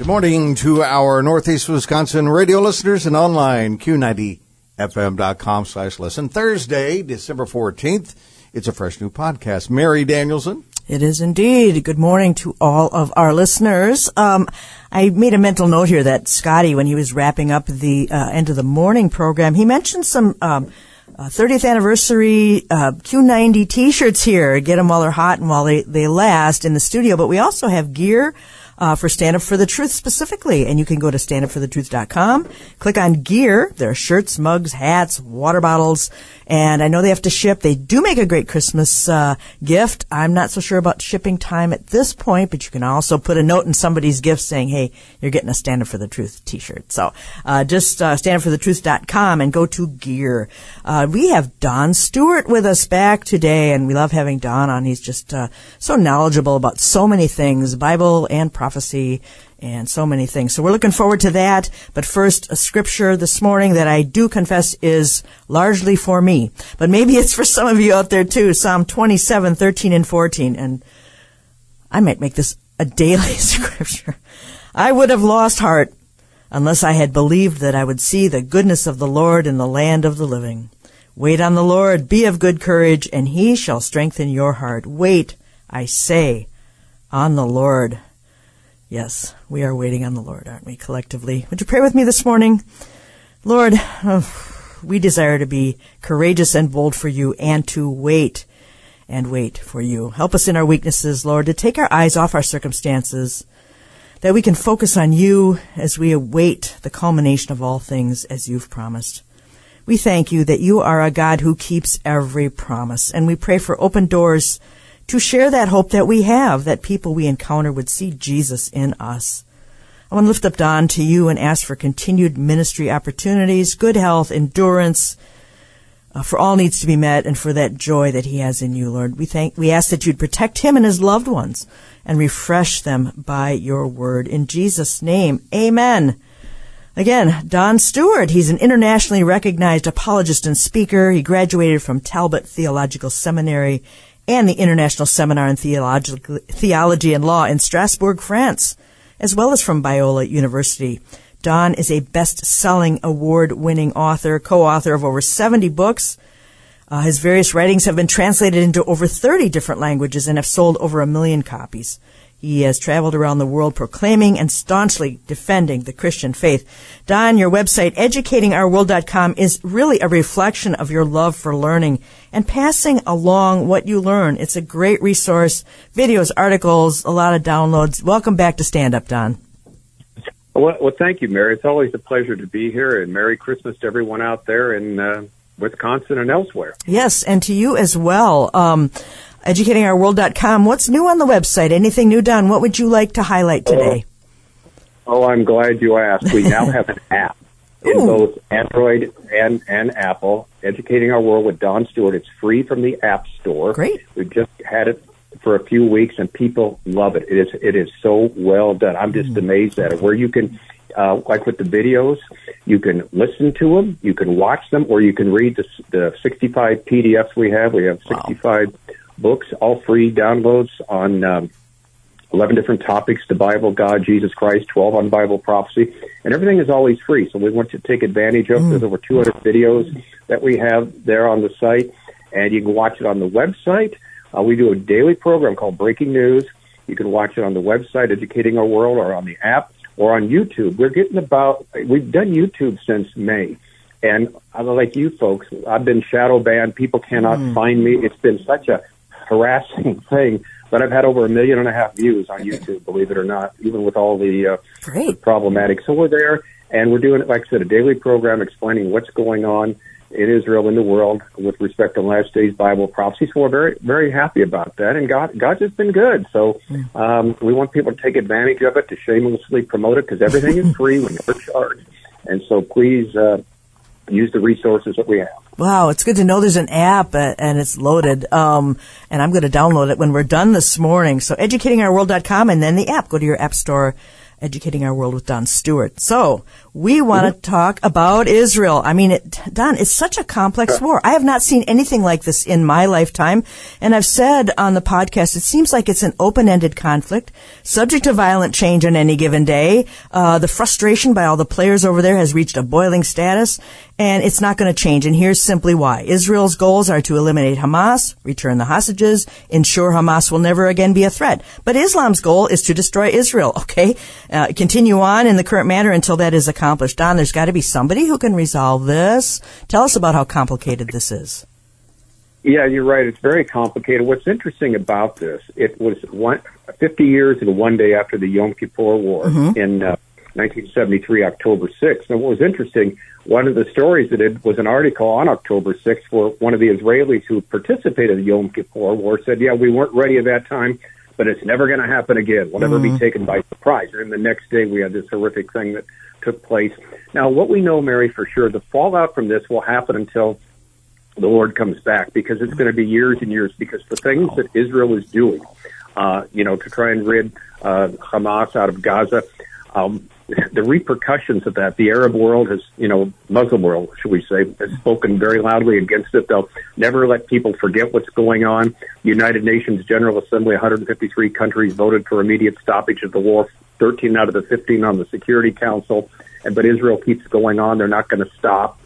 Good morning to our Northeast Wisconsin radio listeners and online Q90FM.com slash listen. Thursday, December 14th. It's a fresh new podcast. Mary Danielsen. It is indeed. Good morning to all of our listeners. Um, I made a mental note here that Scotty, when he was wrapping up the uh, end of the morning program, he mentioned some um, uh, 30th anniversary uh, Q90 T-shirts here. Get them while they're hot and while they, they last in the studio. But we also have gear uh, for Stand Up for the Truth specifically. And you can go to standupforthetruth.com, click on gear. There are shirts, mugs, hats, water bottles, and I know they have to ship. They do make a great Christmas uh, gift. I'm not so sure about shipping time at this point, but you can also put a note in somebody's gift saying, hey, you're getting a Stand Up for the Truth t-shirt. So uh, just uh, standupforthetruth.com and go to gear. Uh, we have Don Stewart with us back today, and we love having Don on. He's just uh, so knowledgeable about so many things, Bible and prophecy and so many things. So we're looking forward to that. But first, a scripture this morning that I do confess is largely for me, but maybe it's for some of you out there too. Psalm 27, 13 and 14. And I might make this a daily scripture. I would have lost heart unless I had believed that I would see the goodness of the Lord in the land of the living. Wait on the Lord, be of good courage, and he shall strengthen your heart. Wait, I say, on the Lord. Yes, we are waiting on the Lord, aren't we, collectively? Would you pray with me this morning? Lord, oh, we desire to be courageous and bold for you and to wait and wait for you. Help us in our weaknesses, Lord, to take our eyes off our circumstances, that we can focus on you as we await the culmination of all things as you've promised. We thank you that you are a God who keeps every promise, and we pray for open doors to share that hope that we have, that people we encounter would see Jesus in us. I want to lift up Don to you and ask for continued ministry opportunities, good health, endurance, uh, for all needs to be met and for that joy that he has in you, Lord. We thank, we ask that you'd protect him and his loved ones and refresh them by your word. In Jesus' name, amen. Again, Don Stewart. He's an internationally recognized apologist and speaker. He graduated from Talbot Theological Seminary and the International Seminar in Theology and Law in Strasbourg, France, as well as from Biola University. Don is a best-selling award-winning author, co-author of over 70 books. Uh, his various writings have been translated into over 30 different languages and have sold over a million copies. He has traveled around the world proclaiming and staunchly defending the Christian faith. Don, your website, educatingourworld.com, is really a reflection of your love for learning and passing along what you learn. It's a great resource, videos, articles, a lot of downloads. Welcome back to Stand Up, Don. Well, well, thank you, Mary. It's always a pleasure to be here, and Merry Christmas to everyone out there in uh, Wisconsin and elsewhere. Yes, and to you as well. Um, educatingourworld.com. What's new on the website? Anything new done? What would you like to highlight today? Oh, I'm glad you asked. We now have an app in Ooh. both Android and, and Apple, Educating Our World with Don Stewart. It's free from the App Store. Great. We've just had it for a few weeks and people love it. It is, it is so well done. I'm just amazed at it. Where you can, uh, like with the videos, you can listen to them, you can watch them, or you can read the, the 65 PDFs we have. We have 65 books, all free downloads on um, 11 different topics the Bible, God, Jesus Christ, 12 on Bible prophecy, and everything is always free. So we want to take advantage of. There's over 200 videos that we have there on the site, and you can watch it on the website. Uh, we do a daily program called Breaking News. You can watch it on the website, Educating Our World, or on the app, or on YouTube. We're getting about, we've done YouTube since May. And like you folks, I've been shadow banned. People cannot find me. It's been such a harassing thing. But I've had over a million and a half views on YouTube, believe it or not, even with all the uh, problematic. So we're there, and we're doing, like I said, a daily program explaining what's going on in Israel in the world with respect to last days Bible prophecy. So we're very very happy about that, and God God's just been good. So um, we want people to take advantage of it to shamelessly promote it because everything is free. We never charge, and so please uh, use the resources that we have. Wow, it's good to know there's an app uh, and it's loaded. Um, and I'm going to download it when we're done this morning. So educatingourworld.com and then the app. Go to your app store Educating Our World with Don Stewart. So we want to mm-hmm. talk about Israel. I mean, it, Don, it's such a complex war. I have not seen anything like this in my lifetime. And I've said on the podcast, it seems like it's an open-ended conflict, subject to violent change on any given day. Uh, the frustration by all the players over there has reached a boiling status and it's not going to change. And here's simply why. Israel's goals are to eliminate Hamas, return the hostages, ensure Hamas will never again be a threat. But Islam's goal is to destroy Israel, okay? Uh, continue on in the current manner until that is accomplished. Don, there's got to be somebody who can resolve this. Tell us about how complicated this is. Yeah, you're right. It's very complicated. What's interesting about this, it was one, 50 years and one day after the Yom Kippur War mm-hmm. in uh, 1973, October 6th. And what was interesting, one of the stories that it was an article on October 6th where one of the Israelis who participated in the Yom Kippur War said, yeah, we weren't ready at that time, but it's never going to happen again. We'll never mm. be taken by surprise. And the next day we had this horrific thing that took place. Now, what we know, Mary, for sure, the fallout from this will happen until the Lord comes back because it's going to be years and years because the things that Israel is doing, uh, you know, to try and rid uh, Hamas out of Gaza, um, the repercussions of that, the Arab world has, you know, Muslim world, should we say, has spoken very loudly against it. They'll never let people forget what's going on. United Nations General Assembly, 153 countries voted for immediate stoppage of the war. 13 out of the 15 on the Security Council. But Israel keeps going on. They're not going to stop.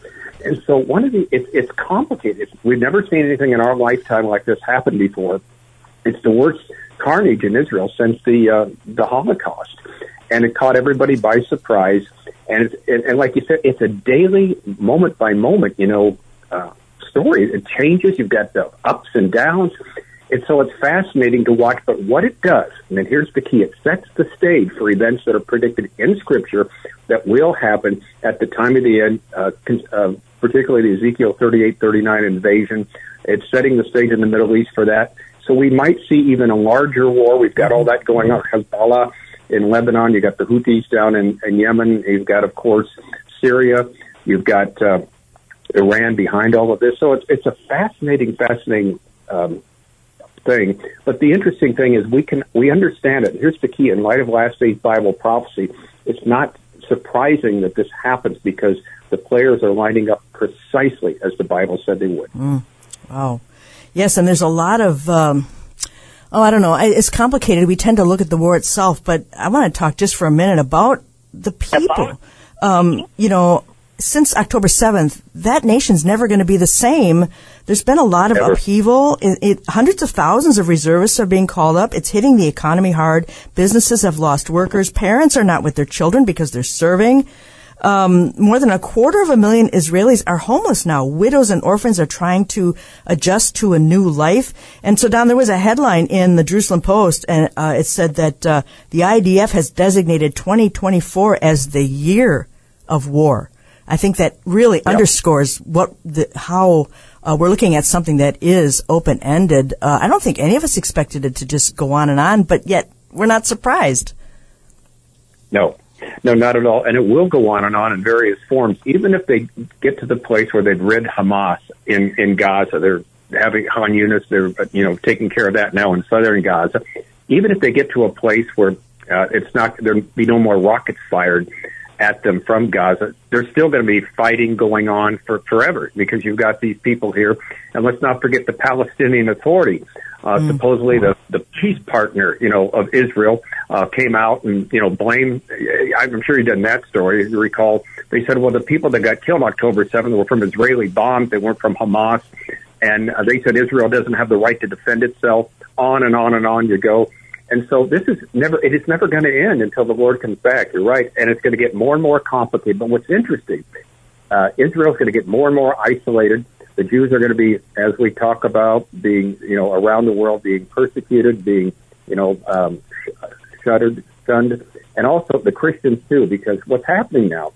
And so one of the, it's, it's complicated. We've never seen anything in our lifetime like this happen before. It's the worst carnage in Israel since the, uh, the Holocaust and it caught everybody by surprise. And, it's, and, and like you said, it's a daily, moment by moment, you know, uh, story. It changes. You've got the ups and downs. And so it's fascinating to watch. But what it does, and here's the key, it sets the stage for events that are predicted in Scripture that will happen at the time of the end, uh, uh, particularly the Ezekiel 38, 39 invasion. It's setting the stage in the Middle East for that. So we might see even a larger war. We've got all that going on. Hezbollah in Lebanon. you've got the Houthis down in, in Yemen. You've got, of course, Syria. You've got uh, Iran behind all of this. So it's it's a fascinating, fascinating um, thing. But the interesting thing is we can we understand it. Here's the key: in light of last days Bible prophecy, it's not surprising that this happens because the players are lining up precisely as the Bible said they would. Mm. Wow. Yes, and there's a lot of um, oh, I don't know. It's complicated. We tend to look at the war itself, but I want to talk just for a minute about the people. Um, you know, since October 7th, that nation's never going to be the same. There's been a lot of upheaval. It, it, hundreds of thousands of reservists are being called up. It's hitting the economy hard. Businesses have lost workers. Parents are not with their children because they're serving. Um, more than a quarter of a million Israelis are homeless now. Widows and orphans are trying to adjust to a new life. And so, Don, there was a headline in the Jerusalem Post, and uh, it said that uh, the IDF has designated 2024 as the year of war. I think that really yep. underscores what the, how uh, we're looking at something that is open ended. Uh, I don't think any of us expected it to just go on and on, but yet we're not surprised. No, no, not at all. And it will go on and on in various forms. Even if they get to the place where they've rid Hamas in, in Gaza, they're having Han Yunis, they're, you know, taking care of that now in southern Gaza. Even if they get to a place where uh, it's not, there'll be no more rockets fired at them from Gaza, there's still going to be fighting going on for forever because you've got these people here. And let's not forget the Palestinian Authority uh, mm. Supposedly, the the peace partner, you know, of Israel, uh, came out and you know blamed. I'm sure you've done that story. You recall they said, well, the people that got killed October 7th were from Israeli bombs. They weren't from Hamas, and uh, they said Israel doesn't have the right to defend itself. On and on and on you go. And so this is never, it is never going to end until the Lord comes back. You're right. And it's going to get more and more complicated. But what's interesting, uh, Israel's going to get more and more isolated. The Jews are going to be, as we talk about, being, you know, around the world, being persecuted, being, you know, um, shuttered, stunned, and also the Christians too, because what's happening now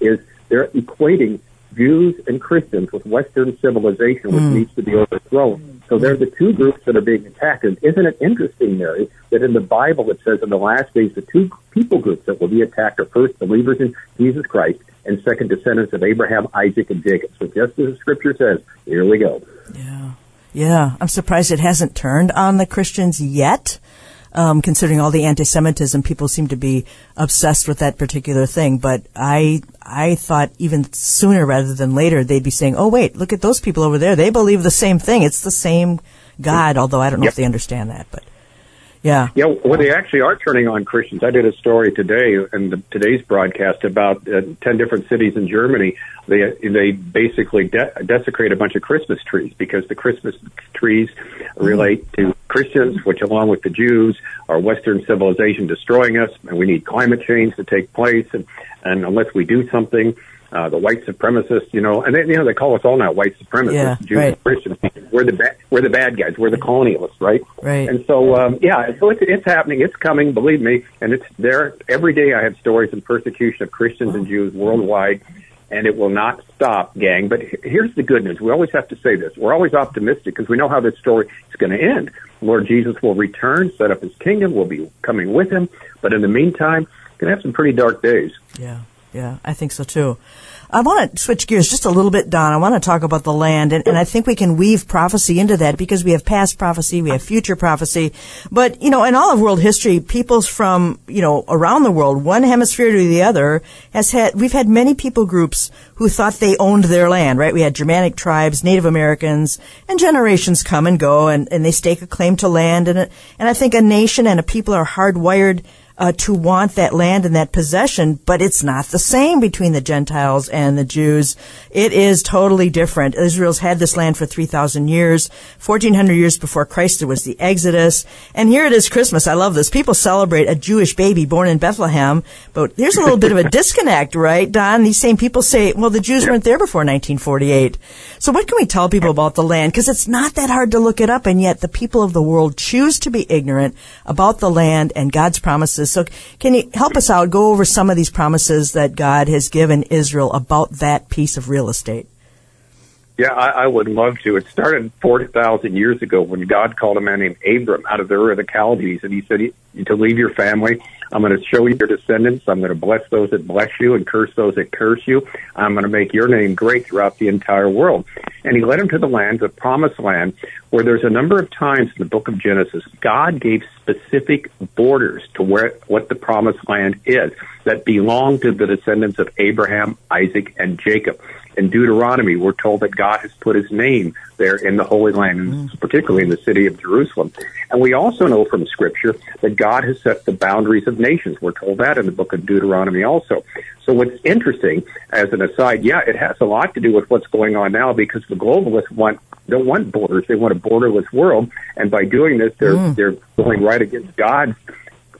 is they're equating Jews and Christians with Western civilization, which Mm. needs to be overthrown. So they're the two groups that are being attacked. And isn't it interesting, Mary, that in the Bible it says in the last days the two people groups that will be attacked are first believers in Jesus Christ and second descendants of Abraham, Isaac, and Jacob. So just as the scripture says, here we go. Yeah. Yeah. I'm surprised it hasn't turned on the Christians yet. Um, considering all the anti-Semitism, people seem to be obsessed with that particular thing. But I, I thought even sooner rather than later they'd be saying, "Oh, wait, look at those people over there. They believe the same thing. It's the same God." Although I don't know Yep. if they understand that, but yeah, Yeah, well, they actually are turning on Christians. I did a story today in the, today's broadcast about uh, ten different cities in Germany. They they basically de- desecrate a bunch of Christmas trees because the Christmas trees relate to Christians, which, along with the Jews, are Western civilization destroying us, and we need climate change to take place. And and unless we do something, uh, the white supremacists, you know, and they, you know they call us all now white supremacists, Yeah, Jews right. and Christians. We're the ba- we're the bad guys. We're the colonialists, right? Right. And so, um, yeah, so it's, it's happening. It's coming, believe me. And it's there. Every day I have stories of persecution of Christians and Jews worldwide, and it will not stop, gang. But here's the good news. We always have to say this. We're always optimistic because we know how this story is going to end. Lord Jesus will return, set up his kingdom. We'll be coming with him. But in the meantime, going to have some pretty dark days. Yeah, yeah, I think so too. I want to switch gears just a little bit, Don. I want to talk about the land, and, and I think we can weave prophecy into that because we have past prophecy, we have future prophecy. But, you know, in all of world history, peoples from, you know, around the world, one hemisphere to the other, has had, we've had many people groups who thought they owned their land, right? We had Germanic tribes, Native Americans, and generations come and go, and, and they stake a claim to land. And, and I think a nation and a people are hardwired uh, to want that land and that possession, but it's not the same between the Gentiles and the Jews. It is totally different. Israel's had this land for 3,000 years. 1,400 years before Christ, there was the Exodus. And here it is Christmas. I love this. People celebrate a Jewish baby born in Bethlehem, but there's a little bit of a disconnect, right, Don? These same people say, well, the Jews weren't there before 1948. So what can we tell people about the land? Because it's not that hard to look it up, and yet the people of the world choose to be ignorant about the land and God's promises. So can you help us out? Go over some of these promises that God has given Israel about that piece of real estate. Yeah, I, I would love to. It started 4,000 years ago when God called a man named Abram out of the Ur of the Chaldees, and he said, to leave your family, I'm going to show your descendants. I'm going to bless those that bless you and curse those that curse you. I'm going to make your name great throughout the entire world. And he led him to the land, the promised land, where there's a number of times in the book of Genesis, God gave specific borders to where, what the promised land is that belonged to the descendants of Abraham, Isaac, and Jacob. In Deuteronomy, we're told that God has put his name there in the Holy Land, and particularly in the city of Jerusalem. And we also know from Scripture that God has set the boundaries of nations. We're told that in the book of Deuteronomy also. So what's interesting, as an aside, yeah, it has a lot to do with what's going on now because the globalists want don't want borders; they want a borderless world, and by doing this, they're they're going right against God's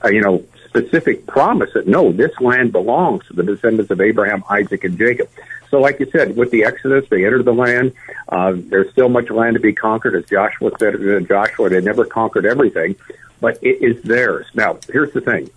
uh, you know, specific promise that no, this land belongs to the descendants of Abraham, Isaac, and Jacob. So, like you said, with the Exodus, they entered the land. Uh, there's still much land to be conquered, as Joshua said in Joshua. They never conquered everything, but it is theirs. Now, here's the thing: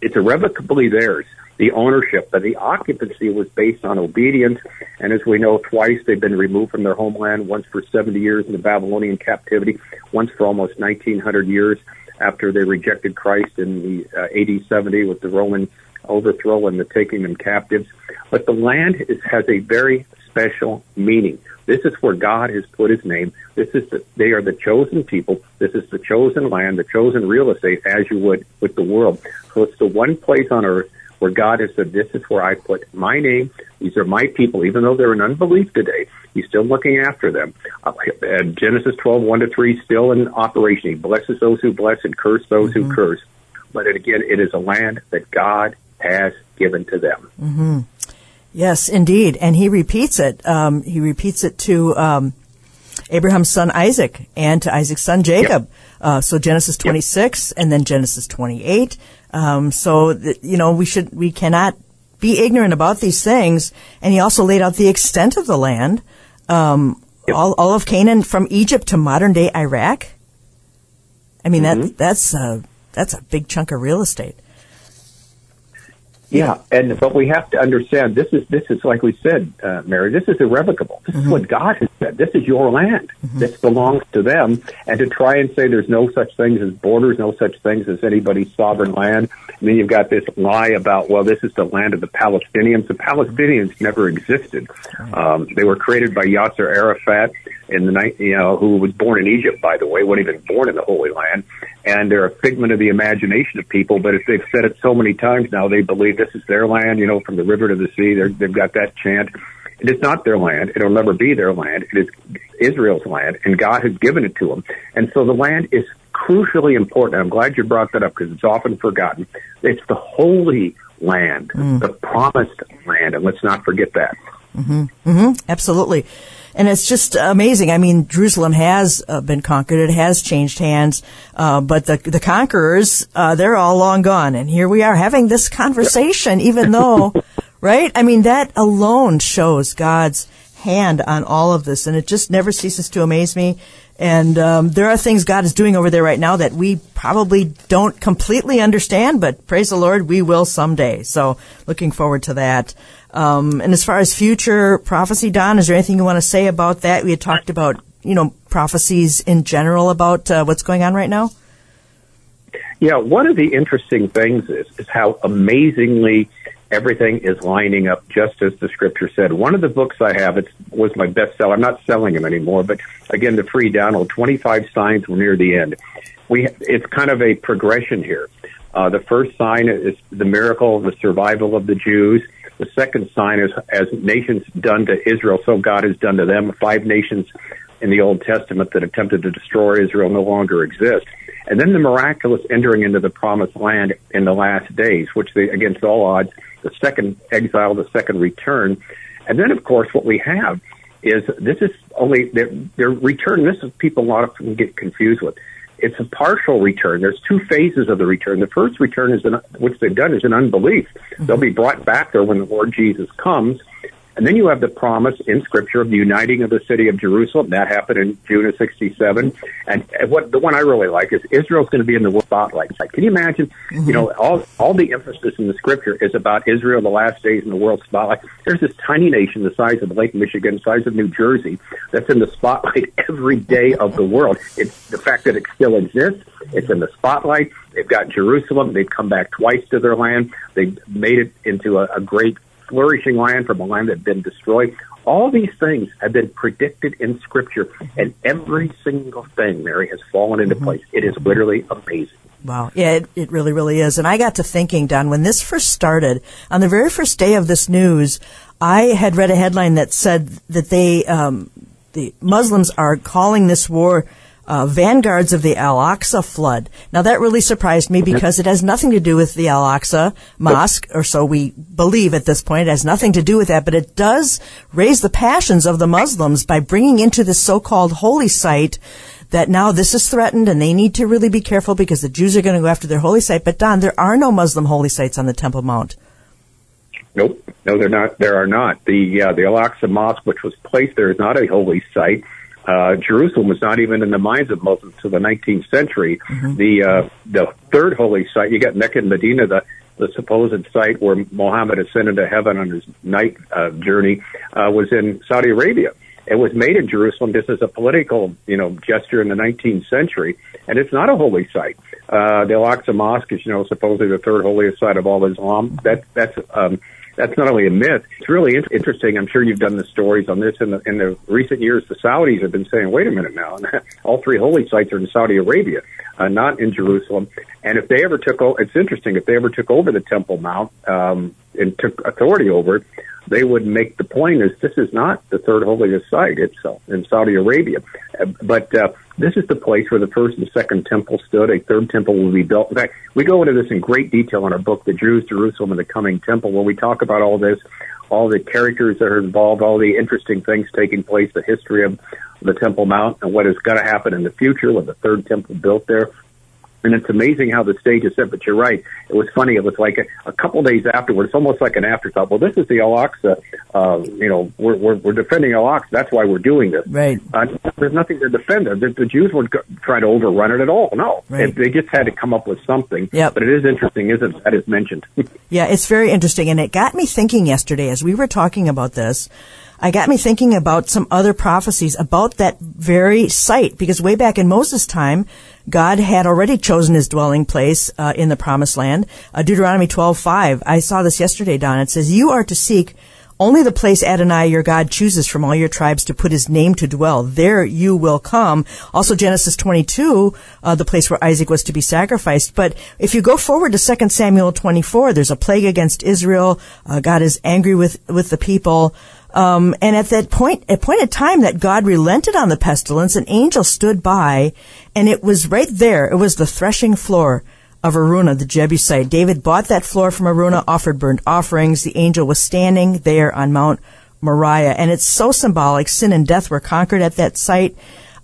it's irrevocably theirs. The ownership, but the occupancy was based on obedience. And as we know, twice they've been removed from their homeland. Once for 70 years in the Babylonian captivity. Once for almost 1900 years after they rejected Christ in the uh, AD 70 with the Roman overthrow and the taking them captives. But the land is, has a very special meaning. This is where God has put His name. This is the, they are the chosen people. This is the chosen land, the chosen real estate, as you would with the world. So it's the one place on earth where God has said, "This is where I put my name. These are my people." Even though they're in unbelief today, He's still looking after them. Uh, and Genesis 12, 1 to 3, still in operation. He blesses those who bless and curse those who curse. But it, again, it is a land that God has given to them. Yes, indeed. And he repeats it. Um, he repeats it to um, Abraham's son Isaac and to Isaac's son Jacob. Uh, so Genesis 26 and then Genesis 28. Um, so, th- you know, we should, we cannot be ignorant about these things. And he also laid out the extent of the land. Um, all, all of Canaan from Egypt to modern day Iraq. I mean, that, that's, uh, that's a big chunk of real estate. Yeah, and but we have to understand this is this is like we said, uh, Mary. This is irrevocable. This is what God has said. This is your land. This belongs to them. And to try and say there's no such things as borders, no such things as anybody's sovereign land. And then you've got this lie about well, this is the land of the Palestinians. The Palestinians never existed. Um, they were created by Yasser Arafat in the night, you know, who was born in Egypt, by the way, wasn't even born in the Holy Land, and they're a figment of the imagination of people. But if they've said it so many times now, they believe this is their land. You know, from the river to the sea, they're, they've got that chant. It is not their land. It'll never be their land. It is Israel's land, and God has given it to them. And so the land is crucially important. I'm glad you brought that up because it's often forgotten. It's the holy land, mm. the promised land, and let's not forget that. Mm-hmm. Mm-hmm. Absolutely. And it's just amazing. I mean, Jerusalem has uh, been conquered. It has changed hands. Uh, but the, the conquerors, uh, they're all long gone. And here we are having this conversation, even though, right? I mean, that alone shows God's hand on all of this. And it just never ceases to amaze me. And um, there are things God is doing over there right now that we probably don't completely understand, but praise the Lord, we will someday. So looking forward to that. Um, and as far as future prophecy, Don, is there anything you want to say about that? We had talked about, you know, prophecies in general about uh, what's going on right now. Yeah, one of the interesting things is, is how amazingly everything is lining up just as the scripture said. One of the books I have, it was my bestseller. I'm not selling them anymore, but again, the free download, 25 signs were near the end. We, it's kind of a progression here. Uh, the first sign is the miracle, the survival of the Jews. The second sign is as nations done to Israel, so God has done to them. Five nations in the Old Testament that attempted to destroy Israel no longer exist. And then the miraculous entering into the promised land in the last days, which they, against all odds, the second exile, the second return. And then, of course, what we have is this is only their, their return. This is people a lot of them get confused with. It's a partial return. There's two phases of the return. The first return is, an, which they've done, is an unbelief. They'll mm-hmm. be brought back there when the Lord Jesus comes. And then you have the promise in Scripture of the uniting of the city of Jerusalem. That happened in June of '67. And what the one I really like is Israel's going to be in the spotlight. Like, can you imagine? You know, mm-hmm. all all the emphasis in the Scripture is about Israel, the last days in the world spotlight. There's this tiny nation the size of Lake Michigan, the size of New Jersey, that's in the spotlight every day of the world. It's the fact that it still exists. It's in the spotlight. They've got Jerusalem. They've come back twice to their land. They've made it into a, a great flourishing land from a land that had been destroyed. All these things have been predicted in Scripture, and every single thing, Mary, has fallen into place. It is literally amazing. Wow. Yeah, it, it really, really is. And I got to thinking, Don, when this first started, on the very first day of this news, I had read a headline that said that they, um, the Muslims are calling this war uh, vanguards of the Al Aqsa flood. Now that really surprised me because it has nothing to do with the Al Aqsa mosque, or so we believe at this point. It has nothing to do with that, but it does raise the passions of the Muslims by bringing into this so-called holy site that now this is threatened and they need to really be careful because the Jews are going to go after their holy site. But Don, there are no Muslim holy sites on the Temple Mount. Nope, no, they're not. There are not. The uh, the Al Aqsa Mosque, which was placed there, is not a holy site. Uh, Jerusalem was not even in the minds of Muslims until the 19th century. The uh, the third holy site, you got Mecca and Medina, the the supposed site where Muhammad ascended to heaven on his night uh, journey, uh, was in Saudi Arabia. It was made in Jerusalem just as a political, you know, gesture in the 19th century, and it's not a holy site. Uh, the Al-Aqsa Mosque is, you know, supposedly the third holiest site of all Islam. That that's um, that's not only a myth; it's really in- interesting. I'm sure you've done the stories on this in the in the recent years. The Saudis have been saying, "Wait a minute now, all three holy sites are in Saudi Arabia, uh, not in Jerusalem." And if they ever took, o- it's interesting if they ever took over the Temple Mount um, and took authority over it, they would make the point is this is not the third holiest site; it's uh, in Saudi Arabia. Uh, but uh, this is the place where the first and second temple stood. A third temple will be built. In fact, we go into this in great detail in our book, The Jews, Jerusalem, and the Coming Temple, where we talk about all this, all the characters that are involved, all the interesting things taking place, the history of the Temple Mount, and what is going to happen in the future with the third temple built there. And it's amazing how the stage is set. But you're right. It was funny. It was like a, a couple days afterwards, almost like an afterthought. Well, this is the Al-Aqsa. Uh, you know, we're, we're, we're defending Al-Aqsa. That's why we're doing this. Right. Uh, there's nothing to defend. The, the Jews would go, try to overrun it at all. No. Right. They just had to come up with something. Yep. But it is interesting, isn't it? That is mentioned. Yeah, it's very interesting. And it got me thinking yesterday as we were talking about this. I got me thinking about some other prophecies about that very site because way back in Moses' time, God had already chosen his dwelling place uh, in the promised land. Uh, Deuteronomy 12:5. I saw this yesterday, Don. It says, "You are to seek only the place Adonai your God chooses from all your tribes to put his name to dwell. There you will come. Also Genesis 22, uh, the place where Isaac was to be sacrificed. But if you go forward to 2 Samuel 24, there's a plague against Israel. Uh, God is angry with, with the people. Um, and at that point, appointed time that God relented on the pestilence, an angel stood by, and it was right there. It was the threshing floor of Araunah, the Jebusite. David bought that floor from Araunah, offered burnt offerings. The angel was standing there on Mount Moriah, and it's so symbolic. Sin and death were conquered at that site.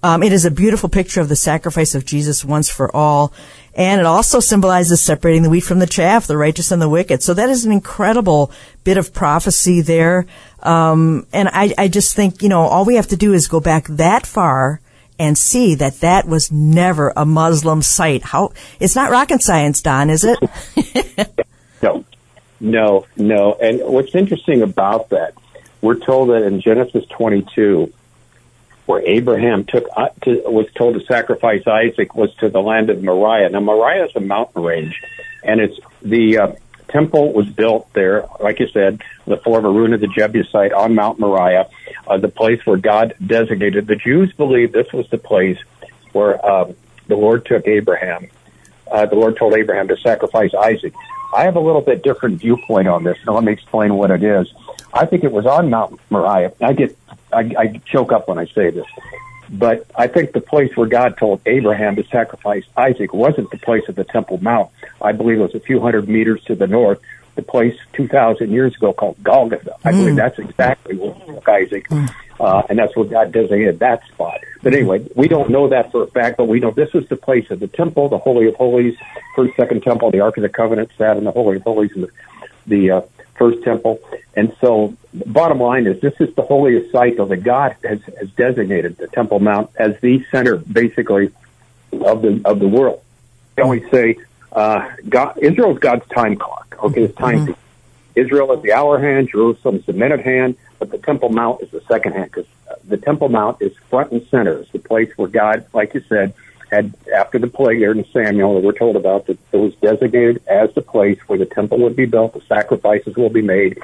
Um, it is a beautiful picture of the sacrifice of Jesus once for all. And it also symbolizes separating the wheat from the chaff, the righteous and the wicked. So that is an incredible bit of prophecy there. Um, and I, I just think, you know, all we have to do is go back that far and see that that was never a Muslim site. How, it's not rocket science, Don, is it? No, no, no. And what's interesting about that, we're told that in Genesis 22, where Abraham took uh, to, was told to sacrifice Isaac, was to the land of Moriah. Now, Moriah is a mountain range, and it's the uh, temple was built there, like you said, the floor of the Jebusite on Mount Moriah, uh, the place where God designated. The Jews believe this was the place where um, the Lord took Abraham. Uh, the Lord told Abraham to sacrifice Isaac. I have a little bit different viewpoint on this. Now let me explain what it is. I think it was on Mount Moriah. I get, I, I choke up when I say this, but I think the place where God told Abraham to sacrifice Isaac wasn't the place of the Temple Mount. I believe it was a few hundred meters to the north, the place 2,000 years ago called Golgotha. I believe that's exactly where he took Isaac, uh, and that's where God designated that spot. But anyway, we don't know that for a fact, but we know this is the place of the temple, the Holy of Holies, first, second temple, the Ark of the Covenant sat in the Holy of Holies in the, the uh, first temple. And so, bottom line is, this is the holiest site that God has, has designated the Temple Mount as the center, basically, of the of the world. Can we say, uh, God, Israel is God's time clock. Okay, it's time. piece. Israel is the hour hand, Jerusalem is the minute hand, but the Temple Mount is the second hand because the Temple Mount is front and center. It's the place where God, like you said, had after the plague here in Samuel that we're told about that it was designated as the place where the temple would be built, the sacrifices will be made,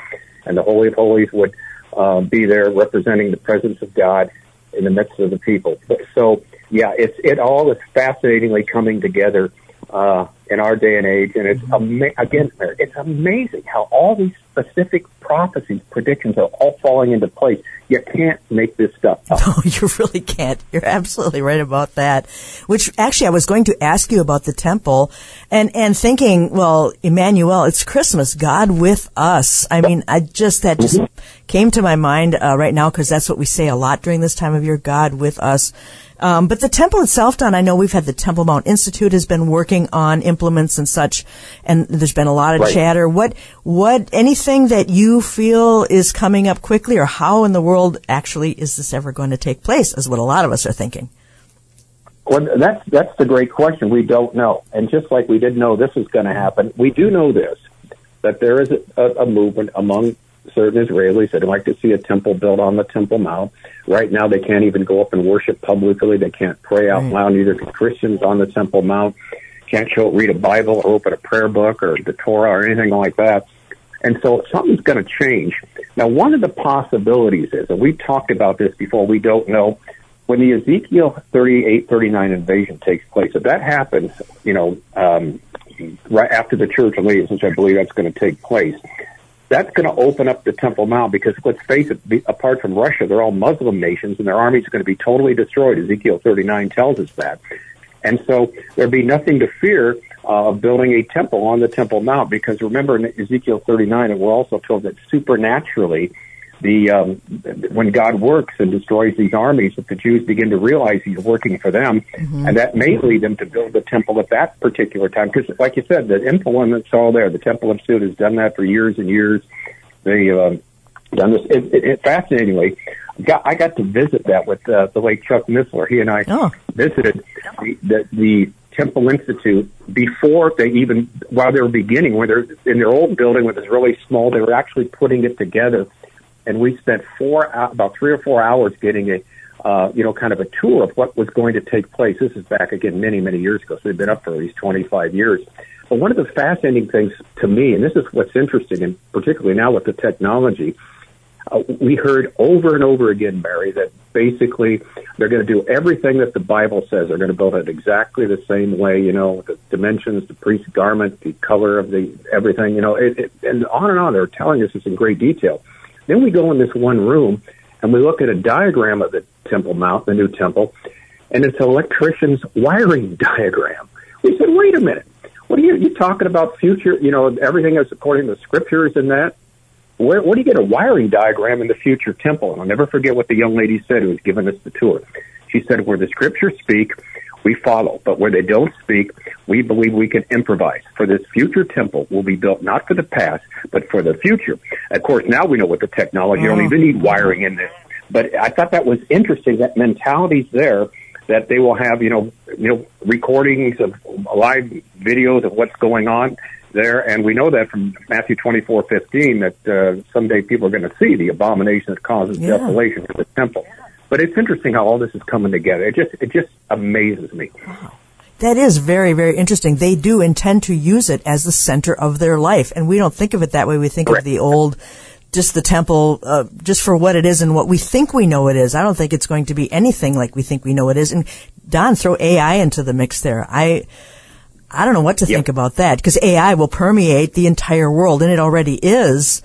and the Holy of Holies would uh, be there representing the presence of God in the midst of the people. So yeah, it's it all is fascinatingly coming together uh, in our day and age, and it's ama- again, it's amazing how all these specific prophecies, predictions are all falling into place. You can't make this stuff up. No, you really can't. You're absolutely right about that. Which actually, I was going to ask you about the temple, and and thinking, well, Emmanuel, it's Christmas, God with us. I mean, I just that just came to my mind uh, right now because that's what we say a lot during this time of year, God with us. Um, but the temple itself, Don, I know we've had the Temple Mount Institute has been working on implements and such, and there's been a lot of Right. chatter. What, what, anything that you feel is coming up quickly, or how in the world actually is this ever going to take place? Is what a lot of us are thinking. Well, that's that's the great question. We don't know, and just like we didn't know this was going to happen, we do know this that there is a, a movement among certain Israelis that would like to see a temple built on the Temple Mount. Right now, they can't even go up and worship publicly. They can't pray out loud. Neither can Christians on the Temple Mount. Can't show read a Bible or open a prayer book or the Torah or anything like that. And so something's going to change. Now, one of the possibilities is, and we've talked about this before, we don't know, when the Ezekiel 38, 39 invasion takes place, if that happens, you know, um, right after the church leaves, which I believe that's going to take place, that's going to open up the Temple Mount because let's face it, apart from Russia, they're all Muslim nations and their armies are going to be totally destroyed. Ezekiel 39 tells us that. And so there'd be nothing to fear uh, of building a temple on the Temple Mount because remember in Ezekiel 39, and we're also told that supernaturally the um, when God works and destroys these armies, that the Jews begin to realize He's working for them, and that may lead them to build the temple at that particular time. Because, like you said, the implement's all there. The Temple Institute has done that for years and years. They um, done this. It, it, it fascinatingly, got, I got to visit that with uh, the late Chuck Missler. He and I Oh. visited the, the, the Temple Institute before they even, while they were beginning, where they're in their old building, which was really small, they were actually putting it together. And we spent four, about three or four hours getting a, uh, you know, kind of a tour of what was going to take place. This is back again many, many years ago. So they've been up for at least 25 years. But one of the fascinating things to me, and this is what's interesting, and particularly now with the technology, uh, we heard over and over again, Mary, that basically they're going to do everything that the Bible says. They're going to build it exactly the same way, you know, the dimensions, the priest's garment, the color of the everything, you know, it, it, and on and on. They're telling us this in great detail. Then we go in this one room and we look at a diagram of the Temple Mount, the new temple, and it's an electrician's wiring diagram. We said, wait a minute. What are you, you talking about future, you know, everything is according to scriptures and that? where, where do you get a wiring diagram in the future temple? And I'll never forget what the young lady said who was giving us the tour. She said, where the scriptures speak, we follow, but where they don't speak, we believe we can improvise. For this future temple will be built not for the past, but for the future. Of course, now we know what the technology, you don't even need wiring in this. But I thought that was interesting, that mentality's there, that they will have, you know, you know, recordings of live videos of what's going on there, and we know that from Matthew twenty four fifteen that uh, someday people are going to see the abomination that causes Yeah. desolation for the temple. But it's interesting how all this is coming together. It just it just amazes me. Wow. That is very, very interesting. They do intend to use it as the center of their life, and we don't think of it that way. We think Correct. of the old, just the temple, uh, just for what it is and what we think we know it is. I don't think it's going to be anything like we think we know it is. And Don, throw AI into the mix there. I, I don't know what to Yep. think about that because AI will permeate the entire world, and it already is.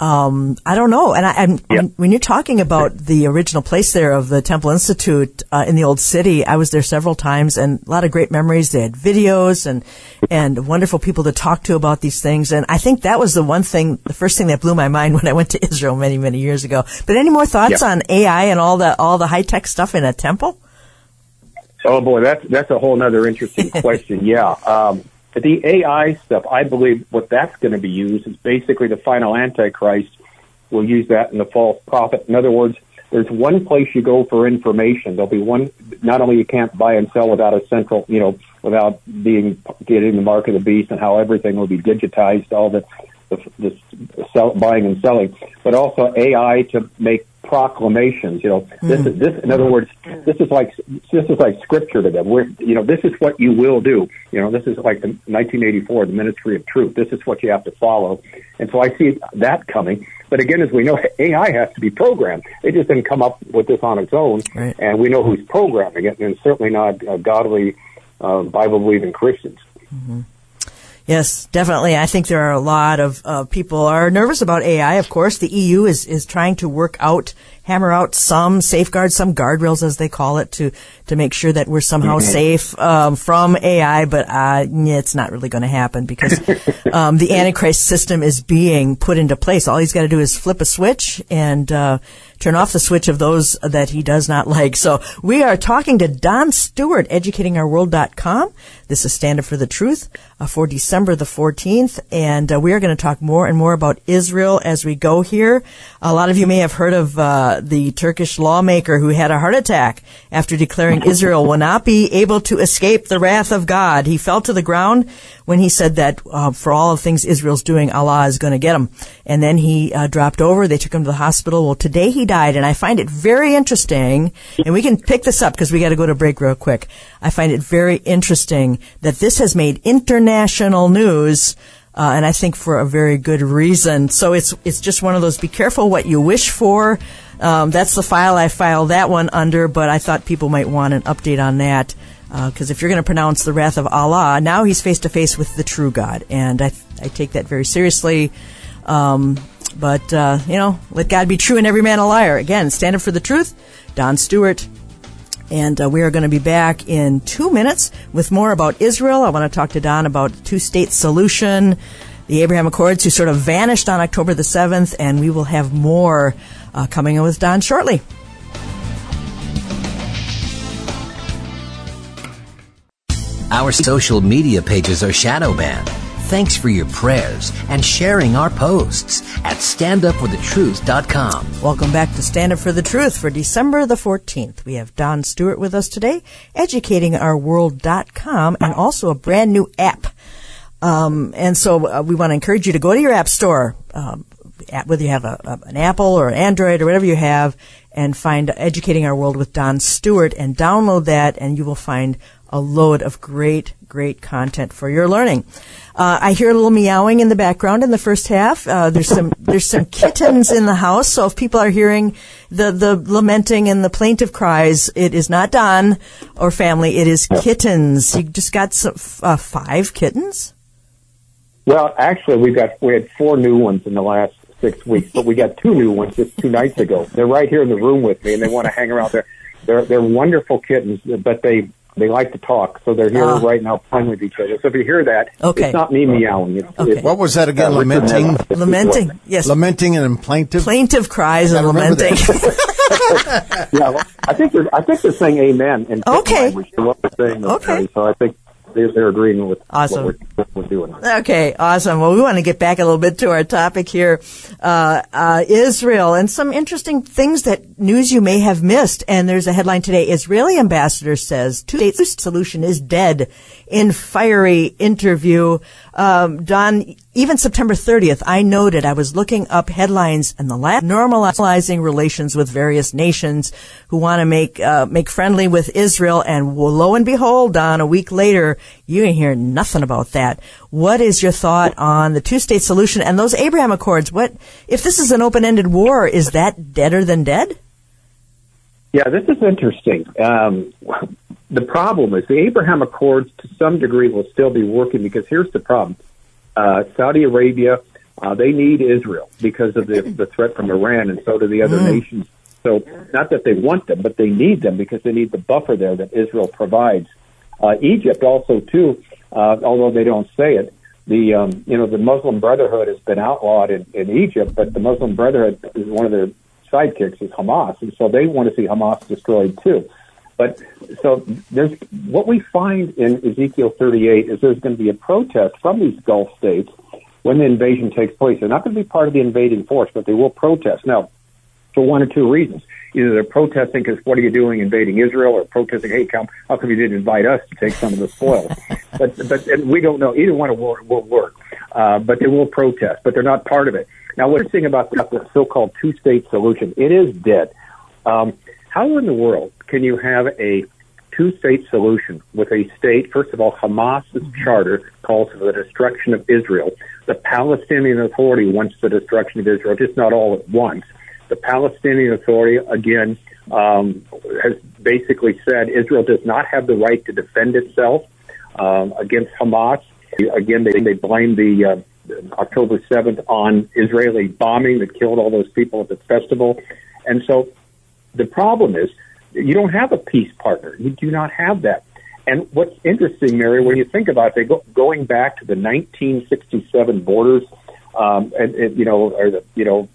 Um, I don't know. And I, I'm, Yep. when, when you're talking about the original place there of the Temple Institute uh, in the old city, I was there several times and a lot of great memories. They had videos and and wonderful people to talk to about these things. And I think that was the one thing, the first thing that blew my mind when I went to Israel many many years ago. But any more thoughts Yep. on AI and all the all the high tech stuff in a temple? Oh boy, that's that's a whole other interesting question. Yeah, um, the AI stuff. I believe what that's going to be used is basically the final Antichrist will use that in the false prophet. In other words, there's one place you go for information. There'll be one. Not only you can't buy and sell without a central, you know, without being getting the mark of the beast and how everything will be digitized, all the the, the sell, buying and selling, but also AI to make proclamations. You know, this is this. In other words, this is like this is like scripture to them. We're, you know, this is what you will do. You know, this is like the 1984, the Ministry of Truth. This is what you have to follow. And so I see that coming. But again, as we know, AI has to be programmed. It just didn't come up with this on its own, Right. and we know who's programming it, and certainly not uh, godly, uh, Bible-believing Christians. Yes, definitely. I think there are a lot of uh, people are nervous about AI. Of course, the EU is is trying to work out, hammer out some safeguards, some guardrails, as they call it, to to make sure that we're somehow safe um, from AI. But uh, it's not really going to happen because um, the Antichrist system is being put into place. All he's got to do is flip a switch and. Uh, Turn off the switch of those that he does not like. So we are talking to Don Stewart, educatingourworld.com. This is Stand Up for the Truth uh, for December the 14th. And uh, we are going to talk more and more about Israel as we go here. A lot of you may have heard of uh, the Turkish lawmaker who had a heart attack after declaring Israel will not be able to escape the wrath of God. He fell to the ground when he said that uh, for all the things Israel's doing, Allah is going to get him. And then he uh, dropped over. They took him to the hospital. Well, today he died, and I find it very interesting. And we can pick this up because we got to go to break real quick. I find it very interesting that this has made international news. Uh, and I think for a very good reason. So it's it's just one of those. Be careful what you wish for. Um, that's the file I filed that one under, but I thought people might want an update on that because if you're going to pronounce the wrath of Allah, now he's face to face with the true God, and I I take that very seriously. Um, but uh, you know, let God be true and every man a liar. Again, stand up for the truth. Don Stewart. And uh, we are going to be back in two minutes with more about Israel. I want to talk to Don about two state solution. the Abraham Accords, who sort of vanished on October the 7th, and we will have more uh, coming in with Don shortly. Our social media pages are shadow banned. Thanks for your prayers and sharing our posts at standupforthetruth.com. Welcome back to Stand Up for the Truth for December the 14th. We have Don Stewart with us today, educatingourworld.com, and also a brand new app. Um, and so uh, we want to encourage you to go to your app store, um, whether you have a, a, an Apple or an Android or whatever you have, and find Educating Our World with Don Stewart and download that, and you will find a load of great, great content for your learning. Uh, I hear a little meowing in the background in the first half. Uh, there's some there's some kittens in the house, so if people are hearing the the lamenting and the plaintive cries, it is not Don or family. It is kittens. You just got some uh, five kittens. Well, actually, we got we had four new ones in the last six weeks, but we got two new ones just two nights ago. They're right here in the room with me, and they want to hang around. They're they're they're wonderful kittens, but they they like to talk, so they're here uh, right now playing with each other. So if you hear that, okay. it's not me meowing. It's, okay. It's, what was that again? Uh, lamenting, lamenting, yes, lamenting and plaintive, plaintive cries and lamenting. yeah, well, I think they're I think they're saying amen. In okay. What we're saying okay. So I think they're, they're agreeing with awesome. what, we're, what we're doing. Okay, awesome. Well, we want to get back a little bit to our topic here, uh, uh, Israel, and some interesting things that news you may have missed. And there's a headline today: Israeli ambassador says two-state solution is dead in fiery interview. Um, Don, even September 30th, I noted I was looking up headlines and the last normalizing relations with various nations who want to make uh, make friendly with Israel. And lo and behold, Don, a week later, you didn't hear nothing about that. What is your thought on the two-state solution and those Abraham Accords? What if this is an open-ended war? Is that deader than dead? Yeah, this is interesting. Um, the problem is the Abraham Accords, to some degree, will still be working because here's the problem: uh, Saudi Arabia, uh, they need Israel because of the, the threat from Iran, and so do the other mm. nations. So, not that they want them, but they need them because they need the buffer there that Israel provides. Uh, Egypt also too, uh, although they don't say it. The um, you know the Muslim Brotherhood has been outlawed in, in Egypt, but the Muslim Brotherhood is one of their sidekicks is Hamas, and so they want to see Hamas destroyed too. But so there's what we find in Ezekiel 38 is there's going to be a protest from these Gulf states when the invasion takes place. They're not going to be part of the invading force, but they will protest. Now, for one or two reasons. Either they're protesting because what are you doing invading Israel, or protesting, hey, come, how come you didn't invite us to take some of the spoils? but but we don't know. Either one will, will work. Uh, but they will protest, but they're not part of it. Now, what's interesting about the so-called two-state solution? It is dead. Um, how in the world can you have a two-state solution with a state? First of all, Hamas's charter calls for the destruction of Israel. The Palestinian Authority wants the destruction of Israel, just not all at once. The Palestinian Authority, again, um, has basically said Israel does not have the right to defend itself um, against Hamas. Again, they, they blame the uh, October 7th on Israeli bombing that killed all those people at the festival. And so the problem is you don't have a peace partner. You do not have that. And what's interesting, Mary, when you think about it, go, going back to the 1967 borders, um, and, and you know, or the you know,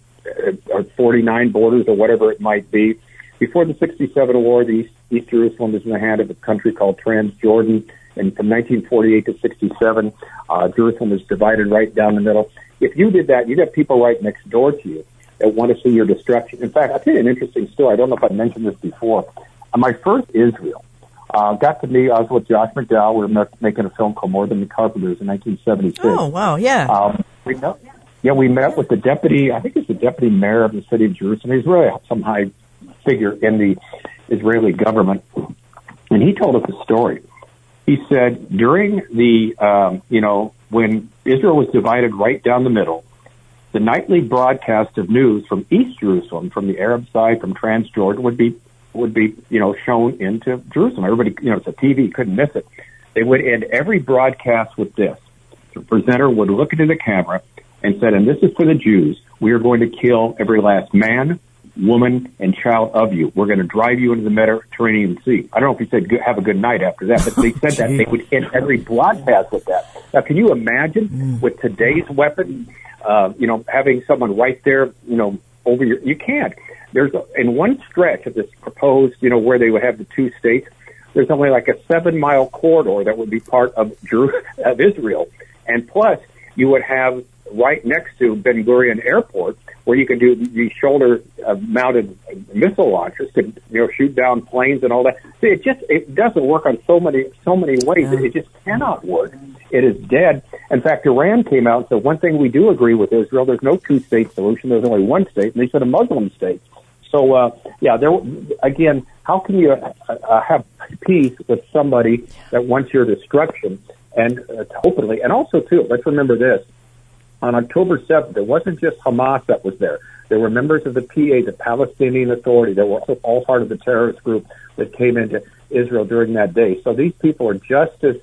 or 49 borders or whatever it might be. Before the 67 war, the East, East Jerusalem was in the hand of a country called Transjordan. And from 1948 to 67, uh, Jerusalem was divided right down the middle. If you did that, you'd have people right next door to you that want to see your destruction. In fact, I'll tell you an interesting story. I don't know if I mentioned this before. On my first Israel, uh, got to me, I was with Josh McDowell. We were making a film called More Than the Carpenters in 1976. Oh, wow, yeah. Um, we met, yeah, we met with the deputy, I think it's the deputy mayor of the city of Jerusalem. He's really some high figure in the Israeli government. And he told us a story. He said during the, um, you know, when Israel was divided right down the middle, the nightly broadcast of news from East Jerusalem, from the Arab side, from Transjordan, would be would be you know shown into Jerusalem. Everybody, you know, it's a TV, couldn't miss it. They would end every broadcast with this: the presenter would look into the camera and said, "And this is for the Jews. We are going to kill every last man, woman, and child of you. We're going to drive you into the Mediterranean Sea. I don't know if he said good, have a good night after that, but they said that they would end every broadcast with that. Now, can you imagine Mm. with today's weapon, uh, you know, having someone right there, you know, over your, you can't. There's a, in one stretch of this proposed, you know, where they would have the two states, there's only like a seven mile corridor that would be part of, Jeru- of Israel. And plus, you would have right next to Ben Gurion Airport where you can do these shoulder uh, mounted missile launchers to, you know, shoot down planes and all that. See, it just, it doesn't work on so many, so many ways. It just cannot work. It is dead. In fact, Iran came out and said one thing we do agree with Israel, there's no two state solution. There's only one state, and they said a Muslim state. So, uh, yeah, there, again, how can you uh, uh, have peace with somebody that wants your destruction and uh, openly? And also, too, let's remember this. On October 7th, it wasn't just Hamas that was there. There were members of the PA, the Palestinian Authority, that were also all part of the terrorist group that came into Israel during that day. So these people are just as,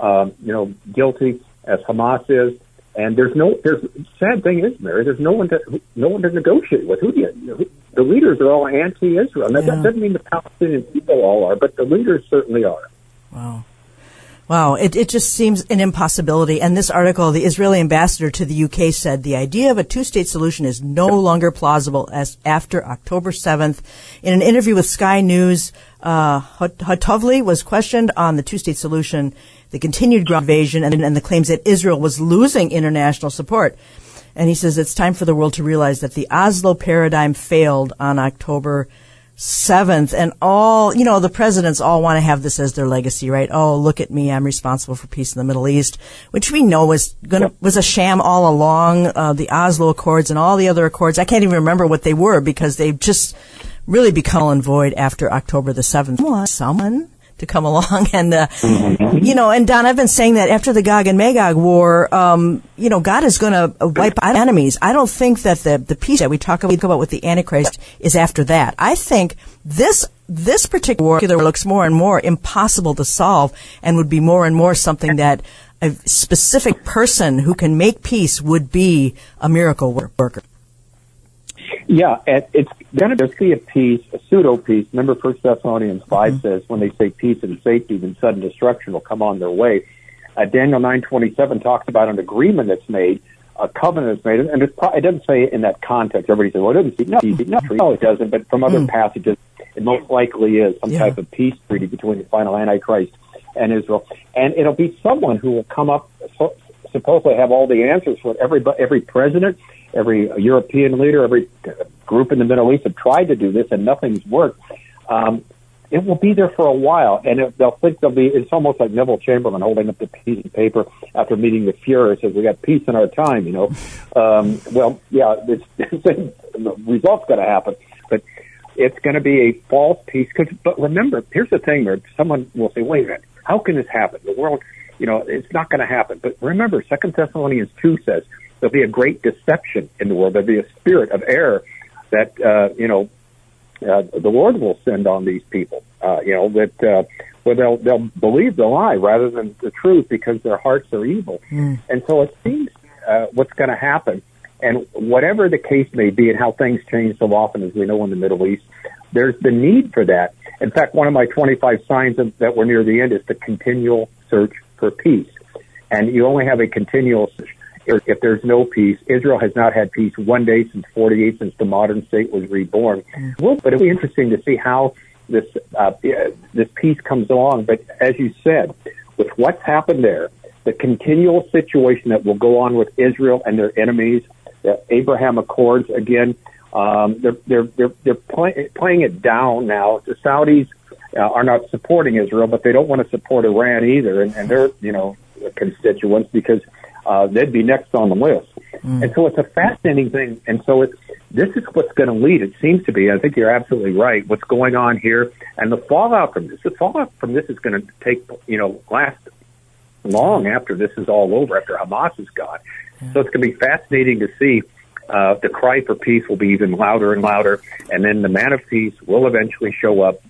um, you know, guilty as Hamas is. And there's no, there's sad thing is, Mary, there's no one to, no one to negotiate with. Who do you, the leaders are all anti-Israel. And that, Yeah. that doesn't mean the Palestinian people all are, but the leaders certainly are. Wow. Wow, it, it just seems an impossibility. And this article, the Israeli ambassador to the UK said the idea of a two-state solution is no longer plausible as after October 7th. In an interview with Sky News, uh, Hot- was questioned on the two-state solution, the continued ground invasion, and, and the claims that Israel was losing international support. And he says it's time for the world to realize that the Oslo paradigm failed on October 7th and all, you know, the presidents all want to have this as their legacy, right? Oh, look at me. I'm responsible for peace in the Middle East, which we know was gonna, was a sham all along. Uh, the Oslo Accords and all the other accords. I can't even remember what they were because they've just really become null and void after October the 7th. Want Someone to come along and, uh, you know, and Don, I've been saying that after the Gog and Magog war, um, you know, God is going to wipe out enemies. I don't think that the, the peace that we talk about, about with the Antichrist is after that. I think this, this particular war looks more and more impossible to solve and would be more and more something that a specific person who can make peace would be a miracle worker. Yeah, it's going to be a peace, a pseudo peace. Remember, First Thessalonians 5 says, "When they say peace and safety, then sudden destruction will come on their way." Uh, Daniel nine twenty seven talks about an agreement that's made, a covenant that's made, and it's pro- it doesn't say in that context. Everybody says, "Well, it doesn't." No, no, no, it doesn't. But from other passages, it most likely is some Yeah. type of peace treaty between the final Antichrist and Israel, and it'll be someone who will come up. So, supposedly have all the answers for every every president, every European leader, every group in the Middle East have tried to do this and nothing's worked. Um, it will be there for a while, and it, they'll think they'll be. It's almost like Neville Chamberlain holding up the piece of paper after meeting the Fuhrer. Says we got peace in our time, you know. Um, well, yeah, it's, the result's going to happen, but it's going to be a false peace. Cause, but remember, here's the thing: there, someone will say, "Wait a minute, how can this happen? The world, you know, it's not going to happen." But remember, Second Thessalonians two says there'll be a great deception in the world. There'll be a spirit of error that uh, you know uh, the Lord will send on these people. Uh, you know that uh, where they'll they'll believe the lie rather than the truth because their hearts are evil. And so it seems uh, what's going to happen. And whatever the case may be, and how things change so often, as we know in the Middle East, there's the need for that. In fact, one of my 25 signs of, that we're near the end is the continual search for peace. And you only have a continual if, if there's no peace. Israel has not had peace one day since 48, since the modern state was reborn. Well, but it'll be interesting to see how this uh, this peace comes along. But as you said, with what's happened there, the continual situation that will go on with Israel and their enemies, the Abraham Accords again, um, they're they're they're, they're play, playing it down now. The Saudis uh, are not supporting Israel, but they don't want to support Iran either, and, and their you know constituents because uh, they'd be next on the list. And so it's a fascinating thing. And so it's this is what's going to lead. It seems to be. I think you're absolutely right. What's going on here and the fallout from this. The fallout from this is going to take you know last long after this is all over. After Hamas is gone. So it's going to be fascinating to see. Uh, the cry for peace will be even louder and louder, and then the man of peace will eventually show up